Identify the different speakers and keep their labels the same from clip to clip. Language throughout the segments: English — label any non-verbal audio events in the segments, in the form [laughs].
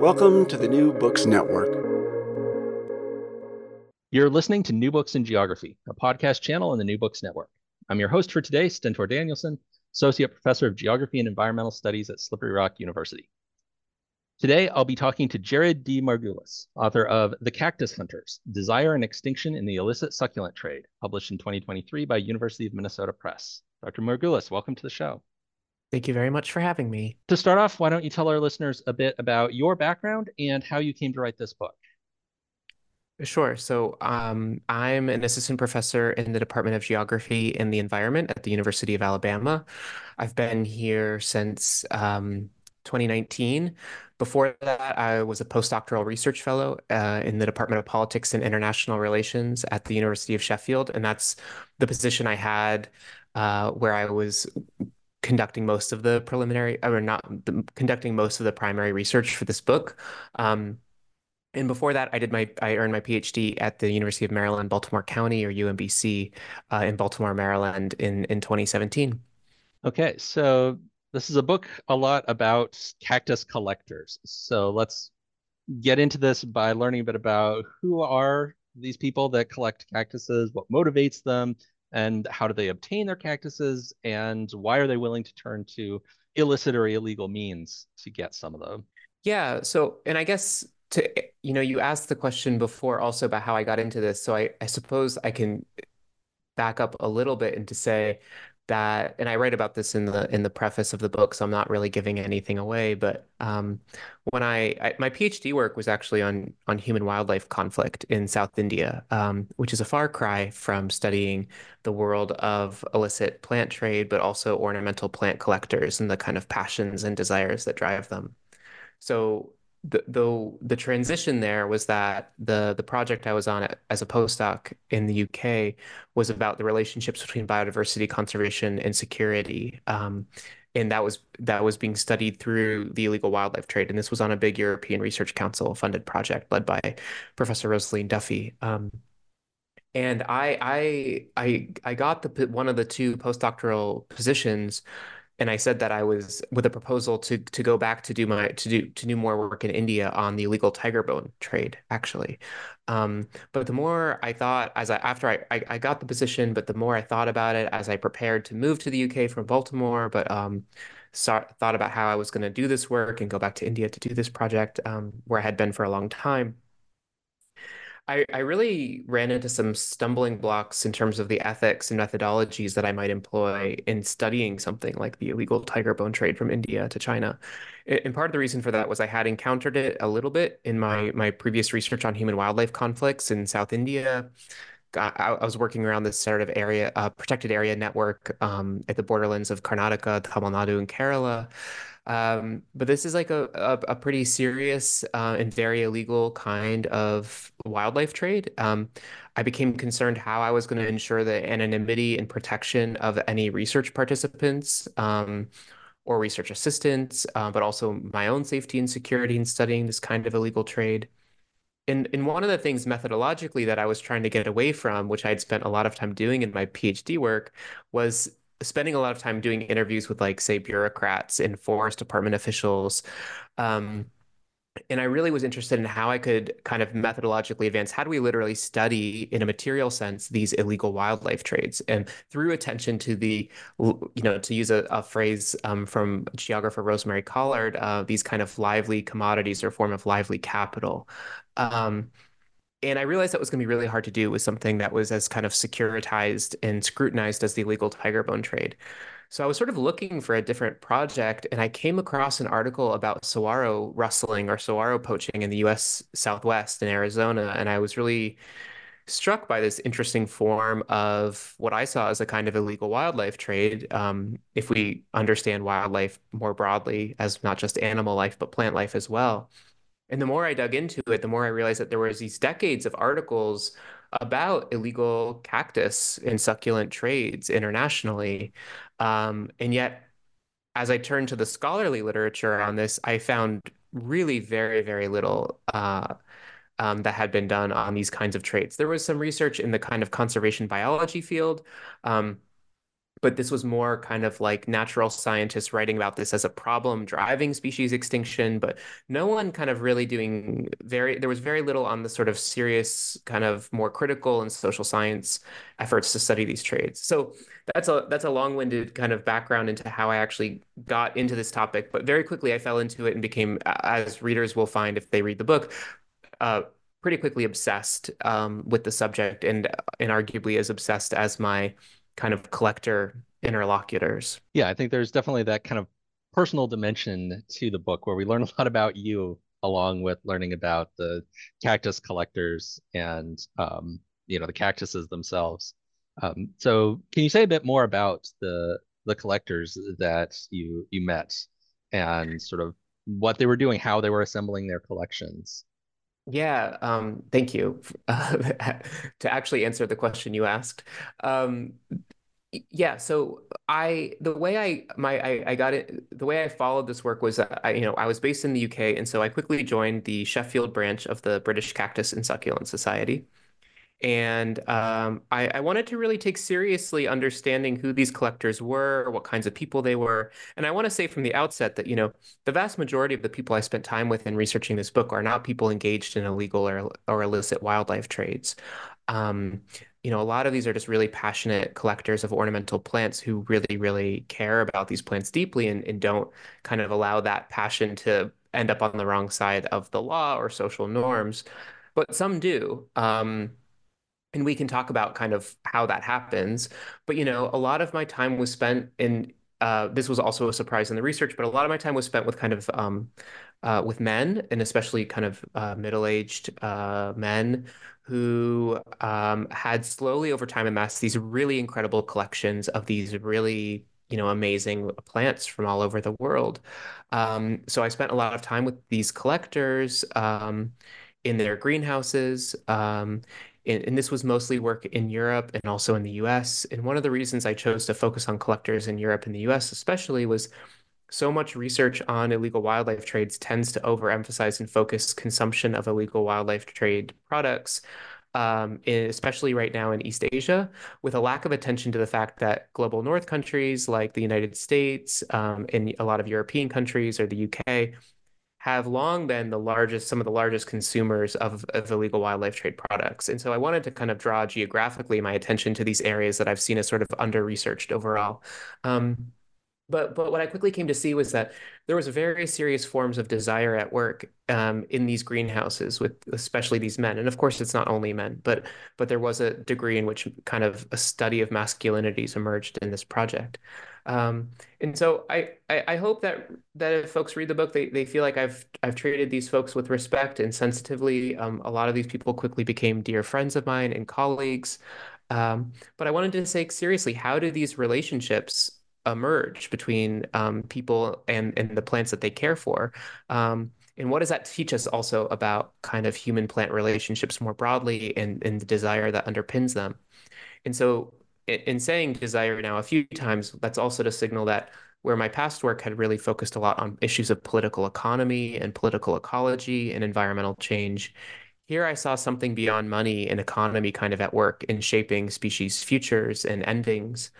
Speaker 1: Welcome to the New Books Network.
Speaker 2: You're listening to New Books in Geography, a podcast channel in the New Books Network. I'm your host for today, Stentor Danielson, Associate Professor of Geography and Environmental Studies at Slippery Rock University. Today, I'll be talking to Jared D. Margulies, author of The Cactus Hunters, Desire and Extinction in the Illicit Succulent Trade, published in 2023 by University of Minnesota Press. Dr. Margulies, welcome to the show.
Speaker 3: Thank you very much for having me.
Speaker 2: To start off, why don't you tell our listeners a bit about your background and how you came to write this book?
Speaker 3: Sure. So um, I'm an assistant professor in the Department of Geography and the Environment at the University of Alabama. I've been here since um, 2019. Before that, I was a postdoctoral research fellow uh, in the Department of Politics and International Relations at the University of Sheffield. And that's the position I had uh, where I was conducting most of the preliminary, or not the, conducting most of the primary research for this book. Um, and before that, I did my I earned my PhD at the University of Maryland, Baltimore County, or UMBC, uh, in Baltimore, Maryland, in in 2017.
Speaker 2: Okay, so this is a book a lot about cactus collectors. So let's get into this by learning a bit about who are these people that collect cactuses, what motivates them, and how do they obtain their cactuses and why are they willing to turn to illicit or illegal means to get some of them?
Speaker 3: Yeah so and i guess to you know you asked the question before also about how i got into this so i i suppose i can back up a little bit and to say that and I write about this in the in the preface of the book, so I'm not really giving anything away. But um, when I, I, my PhD work was actually on on human wildlife conflict in South India, um, which is a far cry from studying the world of illicit plant trade, but also ornamental plant collectors and the kind of passions and desires that drive them. So the, the the transition there was that the the project I was on as a postdoc in the UK was about the relationships between biodiversity conservation and security. Um, and that was that was being studied through the illegal wildlife trade. And this was on a big European Research Council funded project led by Professor Rosaleen Duffy. Um, and I I I I got the one of the two postdoctoral positions and I said that I was with a proposal to to go back to do my to do to do more work in India on the illegal tiger bone trade, actually. Um, but the more I thought, as I after I, I, I got the position, but the more I thought about it as I prepared to move to the UK from Baltimore, but um, saw, thought about how I was going to do this work and go back to India to do this project um, where I had been for a long time. I, I really ran into some stumbling blocks in terms of the ethics and methodologies that I might employ in studying something like the illegal tiger bone trade from India to China. And part of the reason for that was I had encountered it a little bit in my my previous research on human wildlife conflicts in South India. I, I was working around this sort of area, uh, protected area network um, at the borderlands of Karnataka, Tamil Nadu, and Kerala. Um, but this is like a, a, a pretty serious uh, and very illegal kind of wildlife trade. Um, I became concerned how I was going to ensure the anonymity and protection of any research participants um, or research assistants, uh, but also my own safety and security in studying this kind of illegal trade. And, and one of the things methodologically that I was trying to get away from, which I'd spent a lot of time doing in my PhD work, was spending a lot of time doing interviews with like say bureaucrats and forest department officials um, and I really was interested in how I could kind of methodologically advance. How do we literally study, in a material sense, these illegal wildlife trades, and through attention to the, you know, to use a, a phrase um, from geographer Rosemary Collard, uh, these kind of lively commodities or form of lively capital. Um, and I realized that was going to be really hard to do with something that was as kind of securitized and scrutinized as the illegal tiger bone trade. So I was sort of looking for a different project, and I came across an article about saguaro rustling or saguaro poaching in the U.S. Southwest in Arizona, and I was really struck by this interesting form of what I saw as a kind of illegal wildlife trade. Um, if we understand wildlife more broadly as not just animal life, but plant life as well. And the more I dug into it, the more I realized that there was these decades of articles about illegal cactus and succulent trades internationally. Um, and yet, as I turned to the scholarly literature on this, I found really very, very little uh, um, that had been done on these kinds of traits. There was some research in the kind of conservation biology field. Um, but this was more kind of like natural scientists writing about this as a problem driving species extinction, but no one kind of really doing very, there was very little on the sort of serious, kind of more critical and social science efforts to study these trades So that's a that's a long-winded kind of background into how I actually got into this topic, but very quickly I fell into it and became, as readers will find if they read the book, uh, pretty quickly obsessed um, with the subject and and arguably as obsessed as my kind of collector interlocutors.
Speaker 2: Yeah, I think there's definitely that kind of personal dimension to the book where we learn a lot about you along with learning about the cactus collectors and um, you know the cactuses themselves. Um, so can you say a bit more about the the collectors that you you met and sort of what they were doing, how they were assembling their collections?
Speaker 3: Yeah, um, thank you [laughs] uh, to actually answer the question you asked. Um, yeah, so I the way I my I, I got it the way I followed this work was I you know I was based in the UK and so I quickly joined the Sheffield branch of the British Cactus and Succulent Society. And um, I, I, wanted to really take seriously understanding who these collectors were, what kinds of people they were. And I want to say from the outset that, you know, the vast majority of the people I spent time with in researching this book are not people engaged in illegal or, or illicit wildlife trades. Um, you know, a lot of these are just really passionate collectors of ornamental plants who really, really care about these plants deeply and, and don't kind of allow that passion to end up on the wrong side of the law or social norms. But some do. Um, and we can talk about kind of how that happens. But you know, a lot of my time was spent in. Uh, this was also a surprise in the research, but a lot of my time was spent with kind of um, uh, with men, and especially kind of uh, middle-aged uh, men who um, had slowly over time amassed these really incredible collections of these really you know amazing plants from all over the world. Um, so I spent a lot of time with these collectors um, in their greenhouses. Um, and this was mostly work in Europe and also in the US. And one of the reasons I chose to focus on collectors in Europe and the US especially was so much research on illegal wildlife trades tends to overemphasize and focus consumption of illegal wildlife trade products, um, especially right now in East Asia, with a lack of attention to the fact that global North countries like the United States um, and a lot of European countries or the UK have long been the largest, some of the largest consumers of, of illegal wildlife trade products. And so I wanted to kind of draw geographically my attention to these areas that I've seen as sort of under researched overall. Um, but but what I quickly came to see was that there was very serious forms of desire at work um, in these greenhouses with especially these men. And of course, it's not only men, but but there was a degree in which kind of a study of masculinities emerged in this project. Um, and so I, I, I hope that that if folks read the book, they, they feel like I've I've treated these folks with respect and sensitively. Um, a lot of these people quickly became dear friends of mine and colleagues. Um, but I wanted to say seriously, how do these relationships emerge between um, people and and the plants that they care for? Um, and what does that teach us also about kind of human plant relationships more broadly and, and the desire that underpins them? And so in saying desire now a few times, that's also to signal that where my past work had really focused a lot on issues of political economy and political ecology and environmental change. Here I saw something beyond money and economy kind of at work in shaping species' futures and endings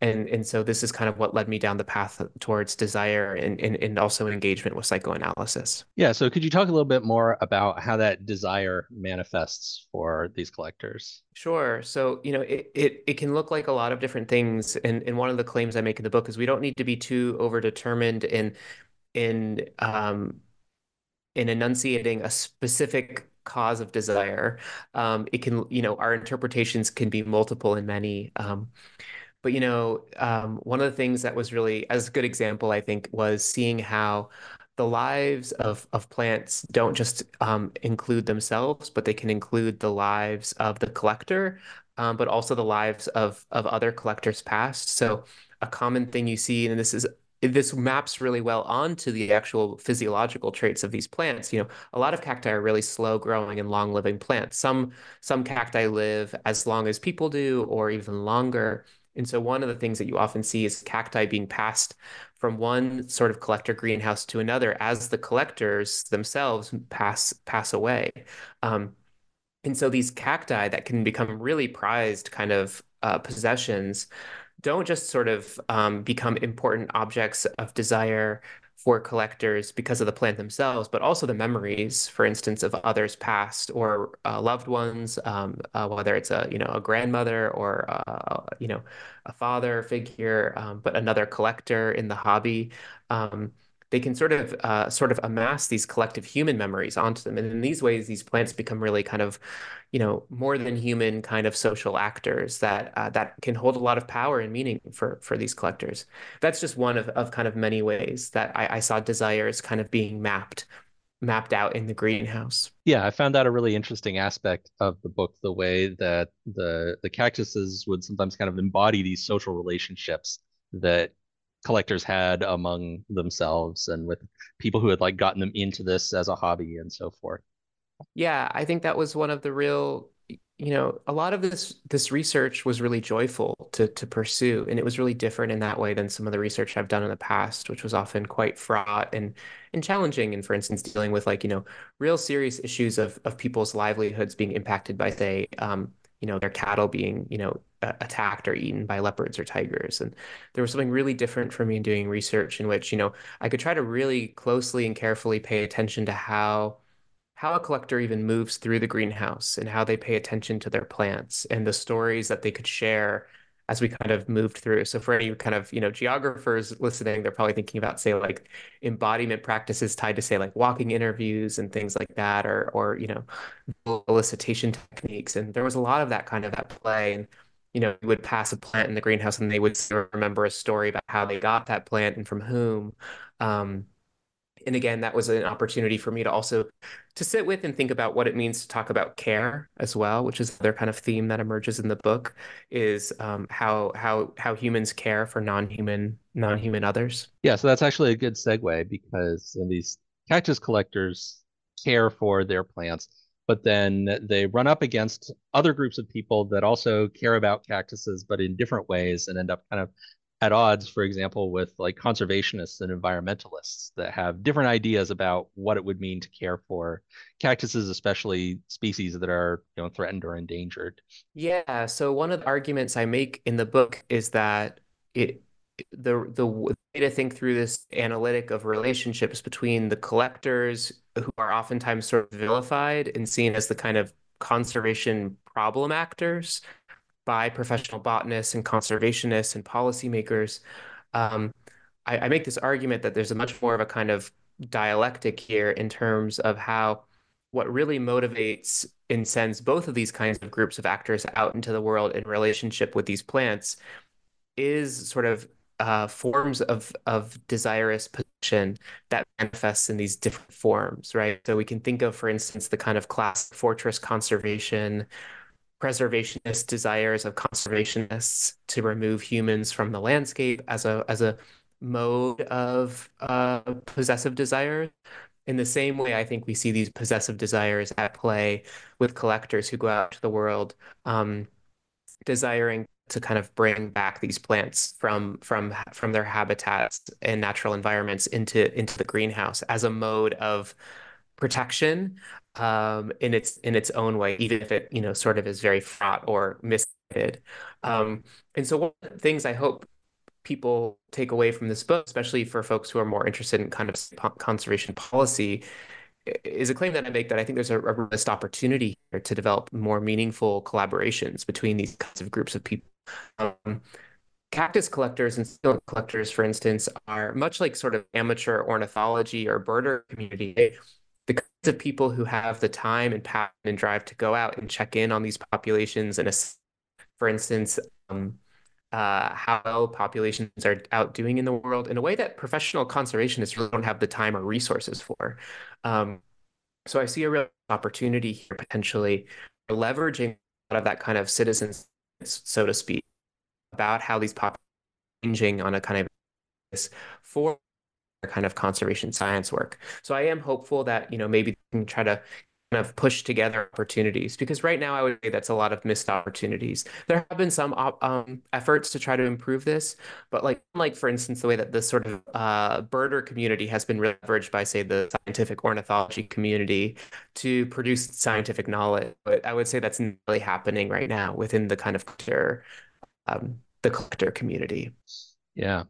Speaker 3: and and so this is kind of what led me down the path towards desire and, and and also engagement with psychoanalysis.
Speaker 2: Yeah so could you talk a little bit more about how that desire manifests for these collectors?
Speaker 3: Sure. So you know it it, it can look like a lot of different things. And and one of the claims i make in the book is we don't need to be too over determined in in um in enunciating a specific cause of desire. Um, it can you know our interpretations can be multiple and many um, but you know, um, one of the things that was really, as a good example, I think, was seeing how the lives of, of plants don't just um, include themselves, but they can include the lives of the collector, um, but also the lives of, of other collectors past. So a common thing you see, and this is this maps really well onto the actual physiological traits of these plants. You know, a lot of cacti are really slow growing and long living plants. Some some cacti live as long as people do, or even longer. And so one of the things that you often see is cacti being passed from one sort of collector greenhouse to another as the collectors themselves pass pass away. Um, and so these cacti that can become really prized kind of uh, possessions don't just sort of um, become important objects of desire for collectors because of the plant themselves, but also the memories, for instance, of others past or uh, loved ones, um, uh, whether it's a you know a grandmother or uh, you know a father figure, um, but another collector in the hobby. Um, they can sort of uh, sort of amass these collective human memories onto them, and in these ways, these plants become really kind of, you know, more than human kind of social actors that uh, that can hold a lot of power and meaning for for these collectors. That's just one of of kind of many ways that I, I saw desires kind of being mapped mapped out in the greenhouse.
Speaker 2: Yeah, I found that a really interesting aspect of the book, the way that the the cactuses would sometimes kind of embody these social relationships that collectors had among themselves and with people who had like gotten them into this as a hobby and so forth.
Speaker 3: Yeah, I think that was one of the real you know, a lot of this this research was really joyful to to pursue, and it was really different in that way than some of the research I've done in the past, which was often quite fraught and and challenging. And for instance, dealing with like you know real serious issues of of people's livelihoods being impacted by say um, you know their cattle being you know attacked or eaten by leopards or tigers. And there was something really different for me in doing research in which, you know, I could try to really closely and carefully pay attention to how how a collector even moves through the greenhouse and how they pay attention to their plants and the stories that they could share as we kind of moved through. So for any kind of, you know, geographers listening, they're probably thinking about say like embodiment practices tied to say like walking interviews and things like that, or or you know, elicitation techniques. And there was a lot of that kind of at play. And you know, you would pass a plant in the greenhouse and they would remember a story about how they got that plant and from whom. Um, and again, that was an opportunity for me to also to sit with and think about what it means to talk about care as well, which is their kind of theme that emerges in the book, is um, how how how humans care for non-human non-human others.
Speaker 2: Yeah, so that's actually a good segue because these cactus collectors care for their plants but then they run up against other groups of people that also care about cactuses, but in different ways, and end up kind of at odds, for example, with like conservationists and environmentalists that have different ideas about what it would mean to care for cactuses, especially species that are you know threatened or endangered.
Speaker 3: Yeah. So one of the arguments I make in the book is that it the the to think through this analytic of relationships between the collectors who are oftentimes sort of vilified and seen as the kind of conservation problem actors by professional botanists and conservationists and policymakers. Um, I, I make this argument that there's a much more of a kind of dialectic here in terms of how what really motivates and sends both of these kinds of groups of actors out into the world in relationship with these plants is sort of uh, forms of of desirous possession that manifests in these different forms, right? So we can think of, for instance, the kind of classic fortress conservation, preservationist desires of conservationists to remove humans from the landscape as a as a mode of uh, possessive desire. In the same way, I think we see these possessive desires at play with collectors who go out to the world um, desiring to kind of bring back these plants from from from their habitats and natural environments into into the greenhouse as a mode of protection um, in its in its own way, even if it you know sort of is very fraught or misguided. Um, and so one of the things I hope people take away from this book, especially for folks who are more interested in kind of conservation policy, is a claim that I make that I think there's a, a missed opportunity here to develop more meaningful collaborations between these kinds of groups of people um, cactus collectors and succulent collectors, for instance, are much like sort of amateur ornithology or birder community. The kinds of people who have the time and passion and drive to go out and check in on these populations and, assess, for instance, um, uh, how populations are out doing in the world in a way that professional conservationists really don't have the time or resources for. Um, so I see a real opportunity here potentially leveraging a lot of that kind of citizens, so to speak, about how these populations changing on a kind of for kind of conservation science work. So I am hopeful that, you know, maybe we can try to of push together opportunities because right now I would say that's a lot of missed opportunities. There have been some um, efforts to try to improve this, but like like for instance the way that the sort of uh, birder community has been leveraged by say the scientific ornithology community to produce scientific knowledge. But I would say that's really happening right now within the kind of collector, um, the collector community.
Speaker 2: Yeah.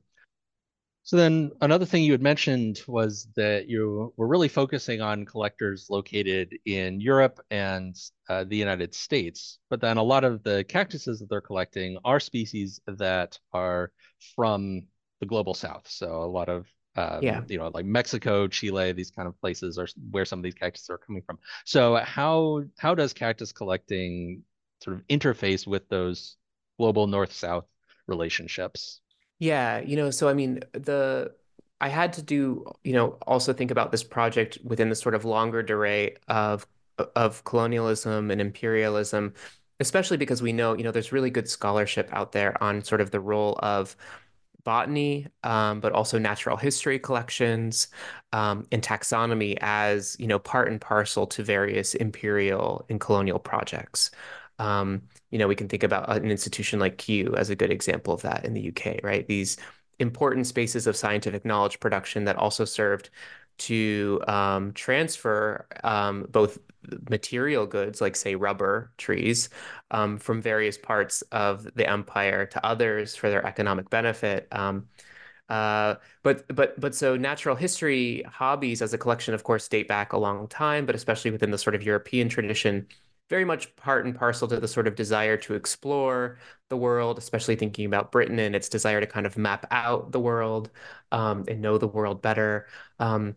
Speaker 2: So then another thing you had mentioned was that you were really focusing on collectors located in Europe and uh, the United States, but then a lot of the cactuses that they're collecting are species that are from the global south. So a lot of um, yeah. you know, like Mexico, Chile, these kind of places are where some of these cactuses are coming from. So how how does cactus collecting sort of interface with those global north-south relationships?
Speaker 3: Yeah, you know, so I mean, the I had to do, you know, also think about this project within the sort of longer durée of of colonialism and imperialism, especially because we know, you know, there's really good scholarship out there on sort of the role of botany, um, but also natural history collections um, and taxonomy as, you know, part and parcel to various imperial and colonial projects. Um, you know, we can think about an institution like Kew as a good example of that in the UK, right? These important spaces of scientific knowledge production that also served to um, transfer um, both material goods, like say rubber trees, um, from various parts of the empire to others for their economic benefit. Um, uh, but but but so natural history hobbies as a collection, of course, date back a long time, but especially within the sort of European tradition, very much part and parcel to the sort of desire to explore the world, especially thinking about Britain and its desire to kind of map out the world um, and know the world better. Um,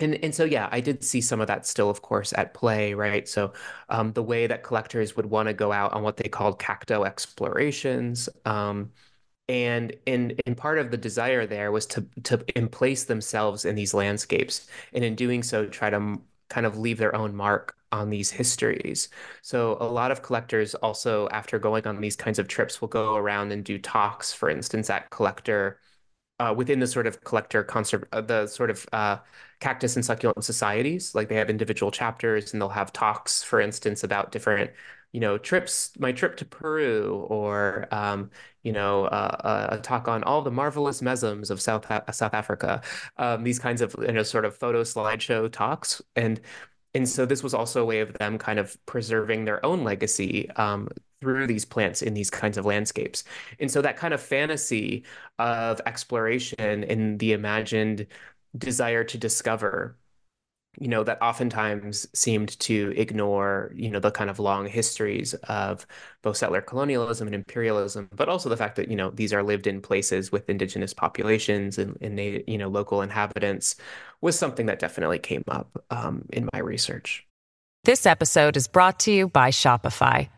Speaker 3: and and so yeah, I did see some of that still, of course, at play, right? So um, the way that collectors would want to go out on what they called cacto explorations. Um, and in in part of the desire there was to to emplace themselves in these landscapes, and in doing so, try to kind of leave their own mark on these histories. So a lot of collectors also, after going on these kinds of trips, will go around and do talks, for instance, at collector uh, within the sort of collector conserv uh, the sort of uh, cactus and succulent societies. Like they have individual chapters and they'll have talks, for instance, about different you know, trips, my trip to Peru, or um, you know, uh, a talk on all the marvelous mesembs of South South Africa. Um, these kinds of you know, sort of photo slideshow talks, and and so this was also a way of them kind of preserving their own legacy um, through these plants in these kinds of landscapes. And so that kind of fantasy of exploration and the imagined desire to discover you know that oftentimes seemed to ignore you know the kind of long histories of both settler colonialism and imperialism but also the fact that you know these are lived in places with indigenous populations and, and you know local inhabitants was something that definitely came up um, in my research.
Speaker 4: This episode is brought to you by shopify.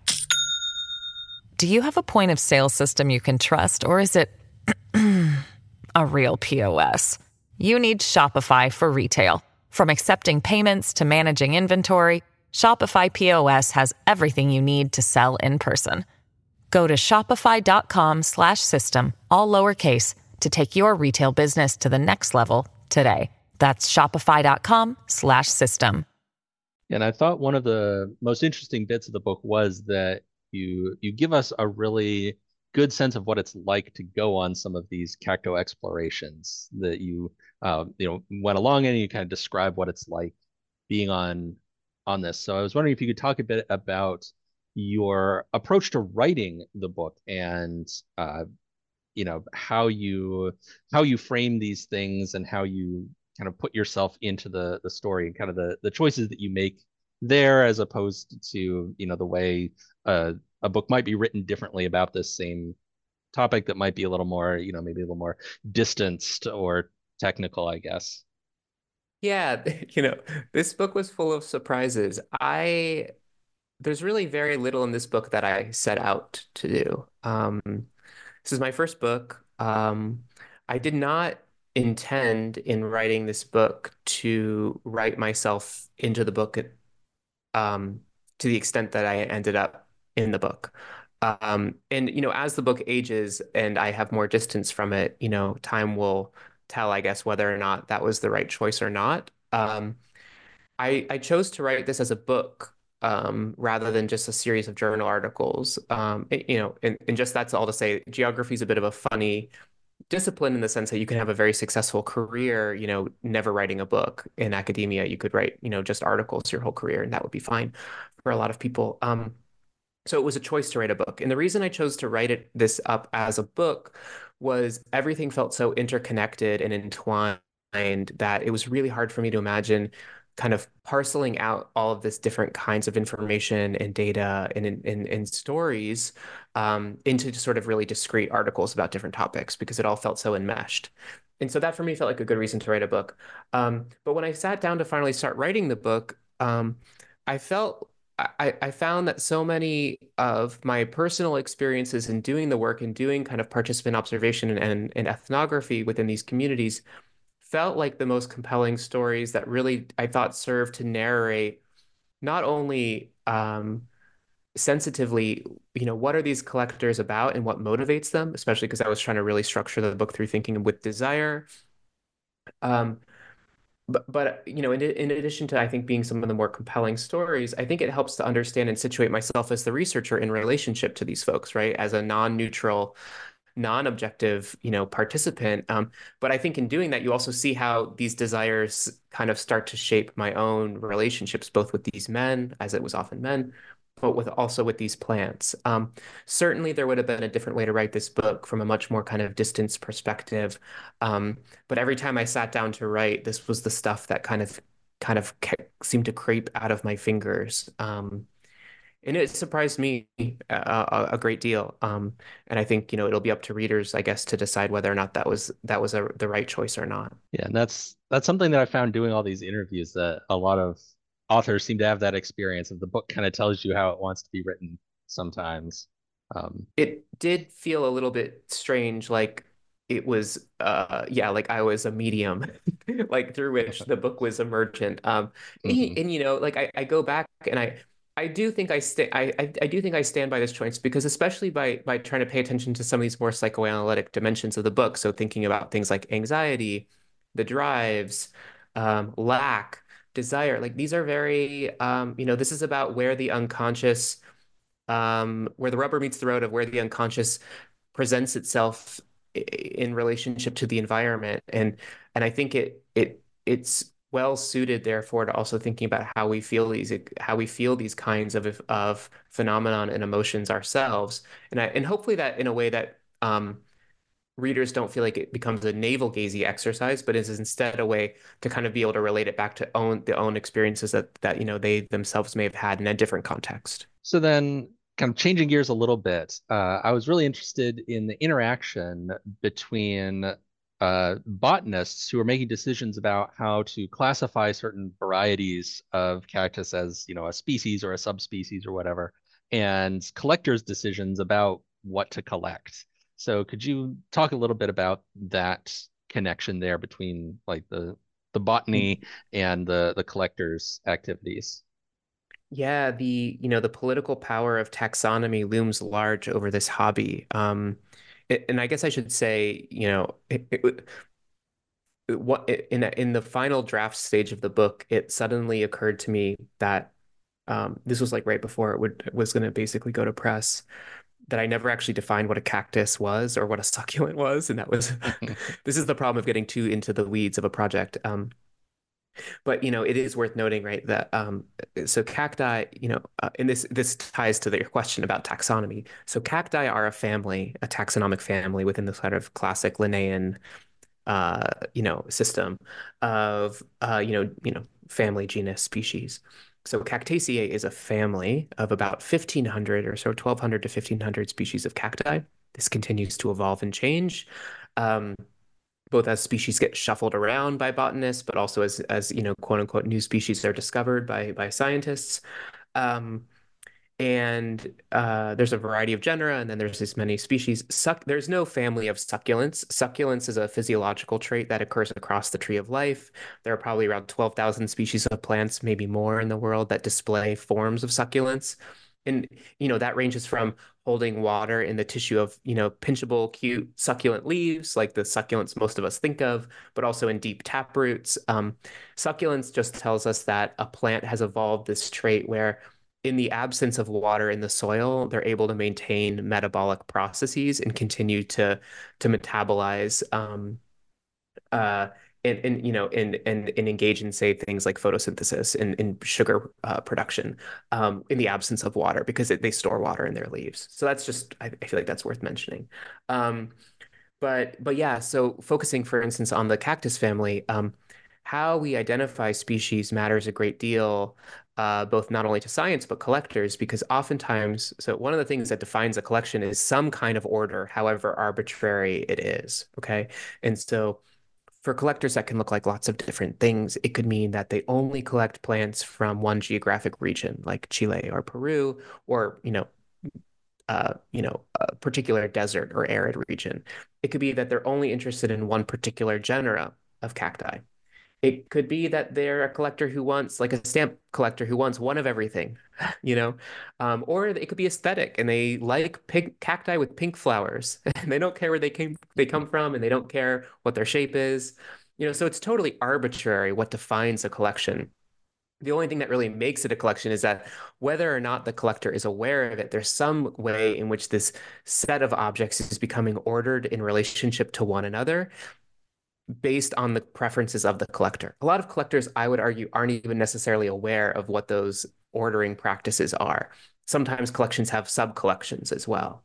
Speaker 4: Do you have a point of sale system you can trust or is it [clears throat] a real pos you need shopify for retail from accepting payments to managing inventory, Shopify POS has everything you need to sell in person. Go to shopify.com/system all lowercase to take your retail business to the next level today. That's shopify.com/system.
Speaker 2: And I thought one of the most interesting bits of the book was that you you give us a really good sense of what it's like to go on some of these cacto explorations that you uh, you know went along and you kind of describe what it's like being on on this. So I was wondering if you could talk a bit about your approach to writing the book and uh, you know how you how you frame these things and how you kind of put yourself into the the story and kind of the the choices that you make there as opposed to you know the way uh, a book might be written differently about this same topic that might be a little more, you know, maybe a little more distanced or technical, I guess.
Speaker 3: Yeah, [laughs] you know, this book was full of surprises. I there's really very little in this book that I set out to do. Um, this is my first book. Um, I did not intend in writing this book to write myself into the book um, to the extent that I ended up in the book. Um, and you know, as the book ages and I have more distance from it, you know, time will tell, I guess, whether or not that was the right choice or not. Um, I I chose to write this as a book um, rather than just a series of journal articles. Um, it, you know, and, and just that's all to say, geography is a bit of a funny discipline in the sense that you can have a very successful career, you know, never writing a book in academia. You could write, you know, just articles your whole career, and that would be fine for a lot of people. Um, so it was a choice to write a book. And the reason I chose to write it this up as a book was everything felt so interconnected and entwined that it was really hard for me to imagine kind of parceling out all of this different kinds of information and data and, and, and stories um, into sort of really discrete articles about different topics because it all felt so enmeshed. And so that for me felt like a good reason to write a book. Um, but when I sat down to finally start writing the book, um, I felt I, I found that so many of my personal experiences in doing the work and doing kind of participant observation and, and, and ethnography within these communities felt like the most compelling stories that really I thought served to narrate not only um, sensitively, you know, what are these collectors about and what motivates them, especially because I was trying to really structure the book through thinking with desire. Um, but, but you know, in, in addition to I think being some of the more compelling stories, I think it helps to understand and situate myself as the researcher in relationship to these folks, right? As a non-neutral, non-objective, you know, participant. Um, but I think in doing that, you also see how these desires kind of start to shape my own relationships, both with these men, as it was often men, but with also with these plants. Um, certainly, there would have been a different way to write this book from a much more kind of distance perspective. Um, but every time I sat down to write, this was the stuff that kind of kind of seemed to creep out of my fingers. Um, and it surprised me a, a great deal. Um, and I think you know it'll be up to readers, I guess, to decide whether or not that was that was a, the right choice or not.
Speaker 2: Yeah, and that's that's something that I found doing all these interviews that a lot of authors seem to have that experience of the book kind of tells you how it wants to be written sometimes. Um,
Speaker 3: it did feel a little bit strange, like it was uh yeah like i was a medium [laughs] like through which the book was emergent um mm-hmm. and, and, you know like I, I go back and i i do think i stay I, I i do think i stand by this choice because especially by by trying to pay attention to some of these more psychoanalytic dimensions of the book so thinking about things like anxiety the drives um lack desire. Like these are very um you know this is about where the unconscious um where the rubber meets the road of where the unconscious presents itself in relationship to the environment. And and I think it it it's well suited therefore to also thinking about how we feel these how we feel these kinds of of phenomenon and emotions ourselves. And I, and hopefully that in a way that um readers don't feel like it becomes a navel gazing exercise, but is instead a way to kind of be able to relate it back to own the own experiences that that you know they themselves may have had in a different context.
Speaker 2: So then kind of changing gears a little bit, uh, I was really interested in the interaction between uh, botanists who are making decisions about how to classify certain varieties of cactus as, you know, a species or a subspecies or whatever, and collectors' decisions about what to collect. So could you talk a little bit about that connection there between like the the botany and the the collectors activities?
Speaker 3: Yeah, the you know the political power of taxonomy looms large over this hobby. Um, it, and I guess I should say, you know, it, it, what in in the final draft stage of the book, it suddenly occurred to me that um, this was like right before it would was going to basically go to press that I never actually defined what a cactus was or what a [laughs] succulent was, and that was [laughs] [laughs] this is the problem of getting too into the weeds of a project. Um, but you know, it is worth noting, right, that um, so cacti, you know, uh, and this this ties to the, your question about taxonomy. So cacti are a family, a taxonomic family within the sort of classic Linnaean, uh, you know, system of uh, you know, you know, family, genus, species. So Cactaceae is a family of about 1,500 or so, 1,200 to 1,500 species of cacti. This continues to evolve and change, um, both as species get shuffled around by botanists, but also as, as you know, quote unquote, new species are discovered by by scientists. Um, and uh, there's a variety of genera, and then there's this many species. Suck there's no family of succulents. Succulence is a physiological trait that occurs across the tree of life. There are probably around 12,000 species of plants, maybe more in the world, that display forms of succulence. And you know that ranges from holding water in the tissue of you know pinchable, cute, succulent leaves, like the succulents most of us think of, but also in deep tap roots. Um, succulence just tells us that a plant has evolved this trait where in the absence of water in the soil, they're able to maintain metabolic processes and continue to to metabolize um, uh, and, and you know and, and and engage in say things like photosynthesis and, and sugar uh, production um, in the absence of water because it, they store water in their leaves. So that's just I, I feel like that's worth mentioning. Um, but but yeah, so focusing for instance on the cactus family, um, how we identify species matters a great deal uh, both not only to science but collectors, because oftentimes, so one of the things that defines a collection is some kind of order, however arbitrary it is. Okay. And so for collectors, that can look like lots of different things. It could mean that they only collect plants from one geographic region, like Chile or Peru, or, you know, uh, you know, a particular desert or arid region. It could be that they're only interested in one particular genera of cacti. It could be that they're a collector who wants, like a stamp collector who wants one of everything, [laughs] you know, um, or it could be aesthetic and they like pink cacti with pink flowers [laughs] and they don't care where they came they come from and they don't care what their shape is, you know. So it's totally arbitrary what defines a collection. The only thing that really makes it a collection is that whether or not the collector is aware of it, there's some way in which this set of objects is becoming ordered in relationship to one another based on the preferences of the collector. A lot of collectors, I would argue, aren't even necessarily aware of what those ordering practices are. Sometimes collections have sub collections as well.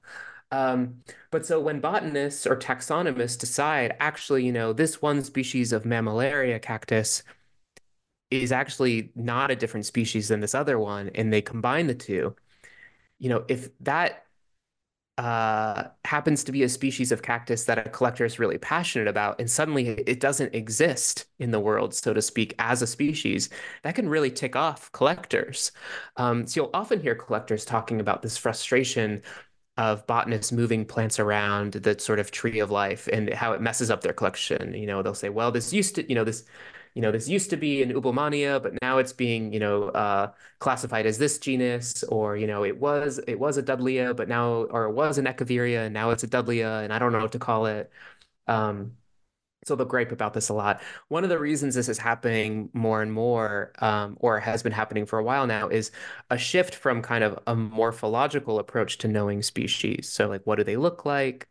Speaker 3: Um, but so when botanists or taxonomists decide, actually, you know, this one species of mammillaria cactus is actually not a different species than this other one, and they combine the two, you know, if that uh, happens to be a species of cactus that a collector is really passionate about, and suddenly it doesn't exist in the world, so to speak, as a species, that can really tick off collectors. Um, so you'll often hear collectors talking about this frustration of botanists moving plants around the sort of tree of life and how it messes up their collection. You know, they'll say, well, this used to, you know, this you know, this used to be an Uebelmannia, but now it's being, you know, uh, classified as this genus, or you know, it was it was a Dudleya, but now, or it was an Echeveria, and now it's a Dudleya, and I don't know what to call it. Um, so they'll gripe about this a lot. One of the reasons this is happening more and more, um, or has been happening for a while now, is a shift from kind of a morphological approach to knowing species. So, like, what do they look like?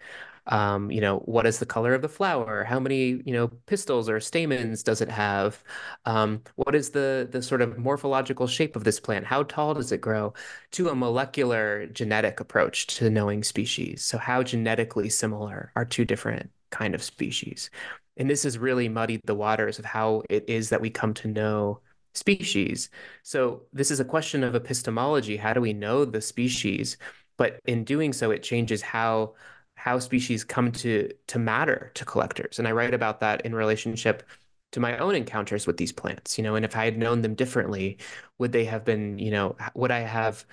Speaker 3: Um, you know, what is the color of the flower? How many, you know, pistils or stamens does it have? Um, what is the the sort of morphological shape of this plant? How tall does it grow? To a molecular genetic approach to knowing species. So how genetically similar are two different kind of species? And this has really muddied the waters of how it is that we come to know species. So this is a question of epistemology. How do we know the species? But in doing so, it changes how how species come to to matter to collectors. And I write about that in relationship to my own encounters with these plants, you know, and if I had known them differently, would they have been, you know, would I have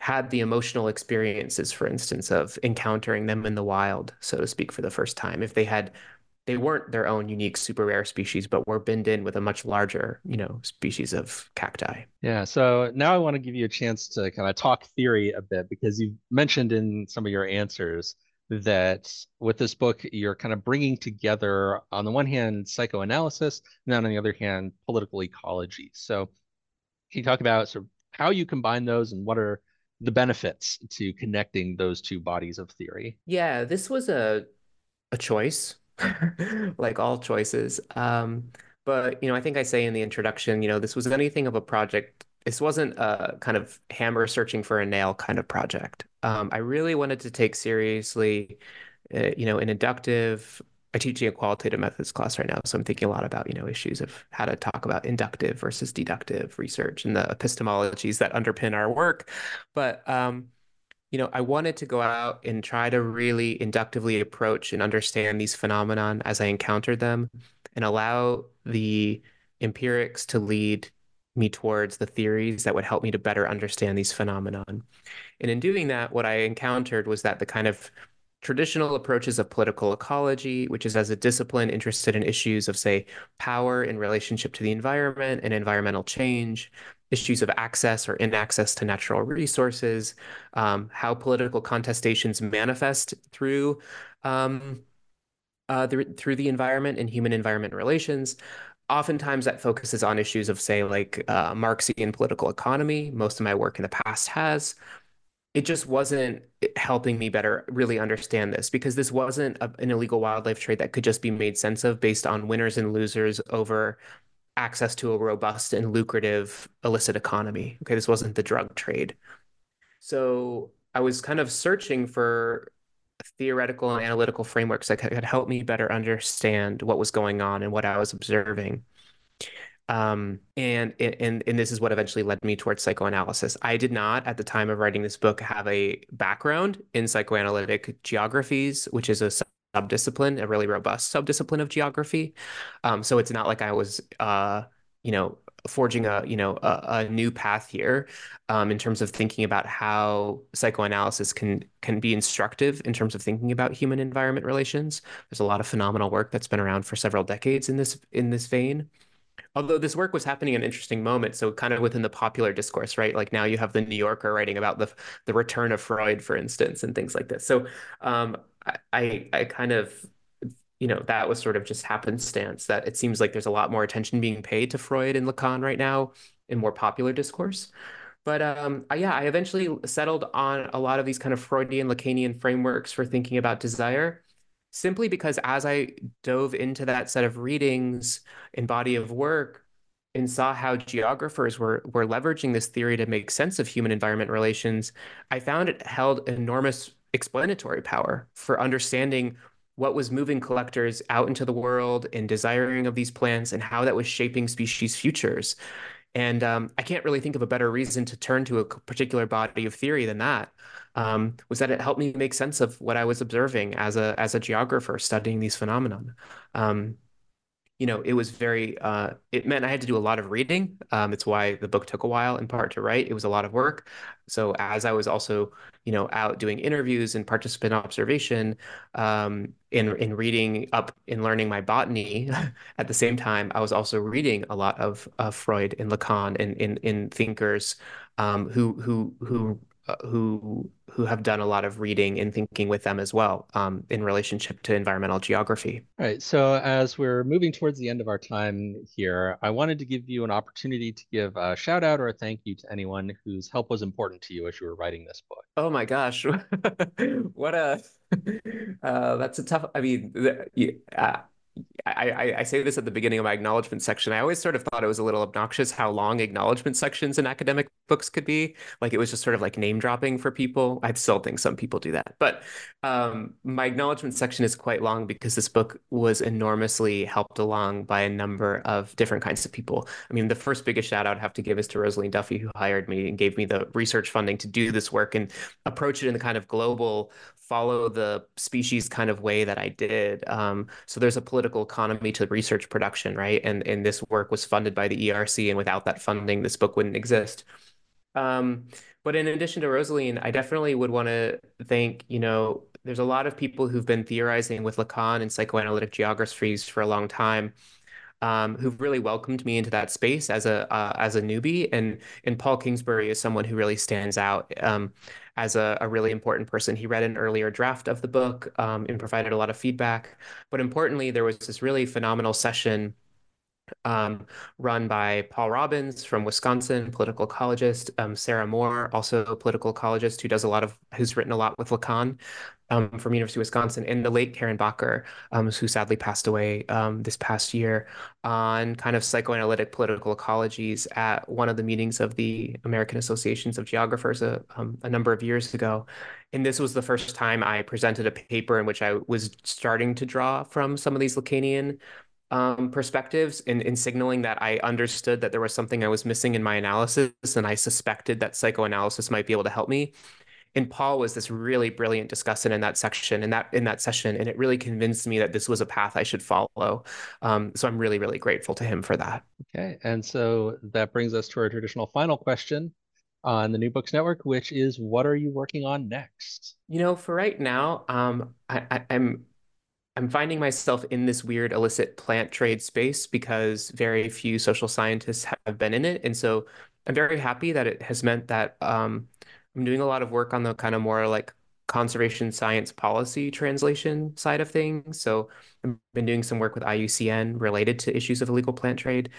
Speaker 3: had the emotional experiences, for instance, of encountering them in the wild, so to speak, for the first time, if they had they weren't their own unique super rare species, but were binned in with a much larger, you know, species of cacti.
Speaker 2: Yeah. So now I want to give you a chance to kind of talk theory a bit because you mentioned in some of your answers that with this book you're kind of bringing together on the one hand psychoanalysis and then on the other hand political ecology. So can you talk about sort of how you combine those and what are the benefits to connecting those two bodies of theory?
Speaker 3: Yeah this was a a choice [laughs] like all choices. Um but you know i think i say in the introduction you know this was anything of a project this wasn't a kind of hammer searching for a nail kind of project. Um, I really wanted to take seriously, uh, you know, an inductive. I teaching a qualitative methods class right now, so I'm thinking a lot about you know issues of how to talk about inductive versus deductive research and the epistemologies that underpin our work. But um, you know, I wanted to go out and try to really inductively approach and understand these phenomenon as I encountered them, and allow the empirics to lead me towards the theories that would help me to better understand these phenomenon. And in doing that, what I encountered was that the kind of traditional approaches of political ecology, which is as a discipline interested in issues of, say, power in relationship to the environment and environmental change, issues of access or inaccess to natural resources, um, how political contestations manifest through um, uh, the, through the environment and human environment relations. Oftentimes, that focuses on issues of, say, like uh, Marxian political economy. Most of my work in the past has, it just wasn't helping me better really understand this because this wasn't a, an illegal wildlife trade that could just be made sense of based on winners and losers over access to a robust and lucrative illicit economy. Okay, this wasn't the drug trade. So I was kind of searching for theoretical and analytical frameworks that could help me better understand what was going on and what I was observing. Um, and, and and this is what eventually led me towards psychoanalysis. I did not, at the time of writing this book, have a background in psychoanalytic geographies, which is a subdiscipline, a really robust subdiscipline of geography. Um, so it's not like I was, uh, you know, forging a you know a, a new path here um, in terms of thinking about how psychoanalysis can can be instructive in terms of thinking about human environment relations. There's a lot of phenomenal work that's been around for several decades in this in this vein. Although this work was happening at an interesting moment so kind of within the popular discourse right? Like now you have the new yorker writing about the the return of freud for instance and things like this. So um, i i kind of you know that was sort of just happenstance that it seems like there's a lot more attention being paid to freud and lacan right now in more popular discourse. But um, yeah, I eventually settled on a lot of these kind of Freudian Lacanian frameworks for thinking about desire simply because as I dove into that set of readings and body of work and saw how geographers were were leveraging this theory to make sense of human environment relations, I found it held enormous explanatory power for understanding what was moving collectors out into the world and desiring of these plants and how that was shaping species futures. And um, I can't really think of a better reason to turn to a particular body of theory than that um, was that it helped me make sense of what I was observing as a as a geographer studying these phenomenon. Um, you know, it was very, uh, it meant I had to do a lot of reading. Um, it's why the book took a while in part to write. It was a lot of work. So as I was also, you know, out doing interviews and participant observation, um, in, in reading up in learning my botany [laughs] at the same time, I was also reading a lot of, of Freud and Lacan and in, in thinkers, um, who, who, who who who have done a lot of reading and thinking with them as well um, in relationship to environmental geography.
Speaker 2: All right. So as we're moving towards the end of our time here, I wanted to give you an opportunity to give a shout out or a thank you to anyone whose help was important to you as you were writing this book.
Speaker 3: Oh my gosh, [laughs] what a [laughs] uh, that's a tough. I mean, the, uh, I, I, say this at the beginning of my acknowledgement section. I always sort of thought it was a little obnoxious how long acknowledgement sections in academic books could be. Like it was just sort of like name dropping for people. I still think some people do that. But um, my acknowledgement section is quite long because this book was enormously helped along by a number of different kinds of people. I mean, the first biggest shout out I have to give is to Rosaleen Duffy, who hired me and gave me the research funding to do this work and approach it in the kind of global follow the species kind of way that I did. Um, so there's a political economy to research production, right? And and this work was funded by the ERC, and without that funding, this book wouldn't exist. Um, but in addition to Rosaleen, I definitely would want to thank, you know, there's a lot of people who've been theorizing with Lacan and psychoanalytic geographies for a long time um, who've really welcomed me into that space as a uh, as a newbie. And and Paul Kingsbury is someone who really stands out um, as a, a, really important person. He read an earlier draft of the book um, and provided a lot of feedback. But importantly, there was this really phenomenal session um, run by Paul Robbins from Wisconsin, political ecologist, um, Sarah Moore, also a political ecologist who does a lot of, who's written a lot with Lacan um, from University of Wisconsin, and the late Karen Bakker, um, who sadly passed away um, this past year on kind of psychoanalytic political ecologies at one of the meetings of the American Associations of Geographers a, um, a number of years ago. And this was the first time I presented a paper in which I was starting to draw from some of these Lacanian um, perspectives in, in signaling that I understood that there was something I was missing in my analysis, and I suspected that psychoanalysis might be able to help me. and Paul was this really brilliant discussant in that section in that in that session, and it really convinced me that this was a path I should follow. Um, so I'm really really grateful to him for that.
Speaker 2: Okay, and so that brings us to our traditional final question on the New Books Network, which is, what are you working on next?
Speaker 3: You know, for right now, um, I, I, I'm I'm finding myself in this weird illicit plant trade space because very few social scientists have been in it. And so I'm very happy that it has meant that um, I'm doing a lot of work on the kind of more like conservation science policy translation side of things. So I've been doing some work with IUCN related to issues of illegal plant trade.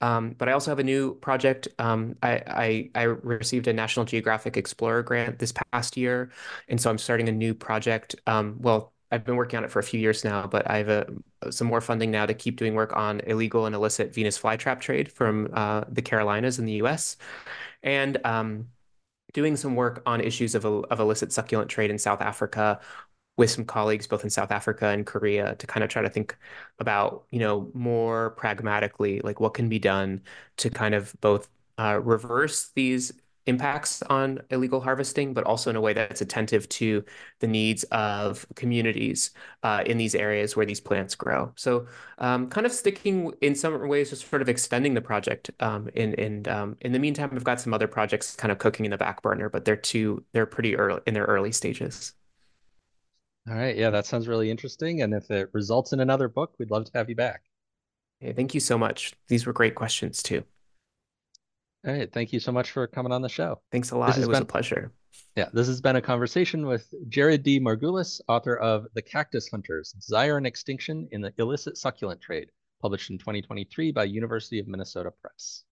Speaker 3: Um, but I also have a new project. Um, I, I, I received a National Geographic Explorer grant this past year, and so I'm starting a new project. Um, well, I've been working on it for a few years now, but I have a, some more funding now to keep doing work on illegal and illicit Venus flytrap trade from uh, the Carolinas in the U.S. and um, doing some work on issues of, of illicit succulent trade in South Africa with some colleagues both in South Africa and Korea to kind of try to think about, you know, more pragmatically, like what can be done to kind of both uh, reverse these impacts on illegal harvesting, but also in a way that's attentive to the needs of communities uh, in these areas where these plants grow. So, um, kind of sticking in some ways, just sort of extending the project. Um, in in um, in the meantime, we've got some other projects kind of cooking in the back burner, but they're too they're pretty early in their early stages.
Speaker 2: All right, yeah, that sounds really interesting. And if it results in another book, we'd love to have you back.
Speaker 3: Hey, thank you so much. These were great questions too.
Speaker 2: All right. Thank you so much for coming on the show.
Speaker 3: Thanks a lot. It was been, a pleasure.
Speaker 2: Yeah, this has been a conversation with Jared D. Margulies, author of The Cactus Hunters, Desire and Extinction in the Illicit Succulent Trade, published in 2023 by University of Minnesota Press.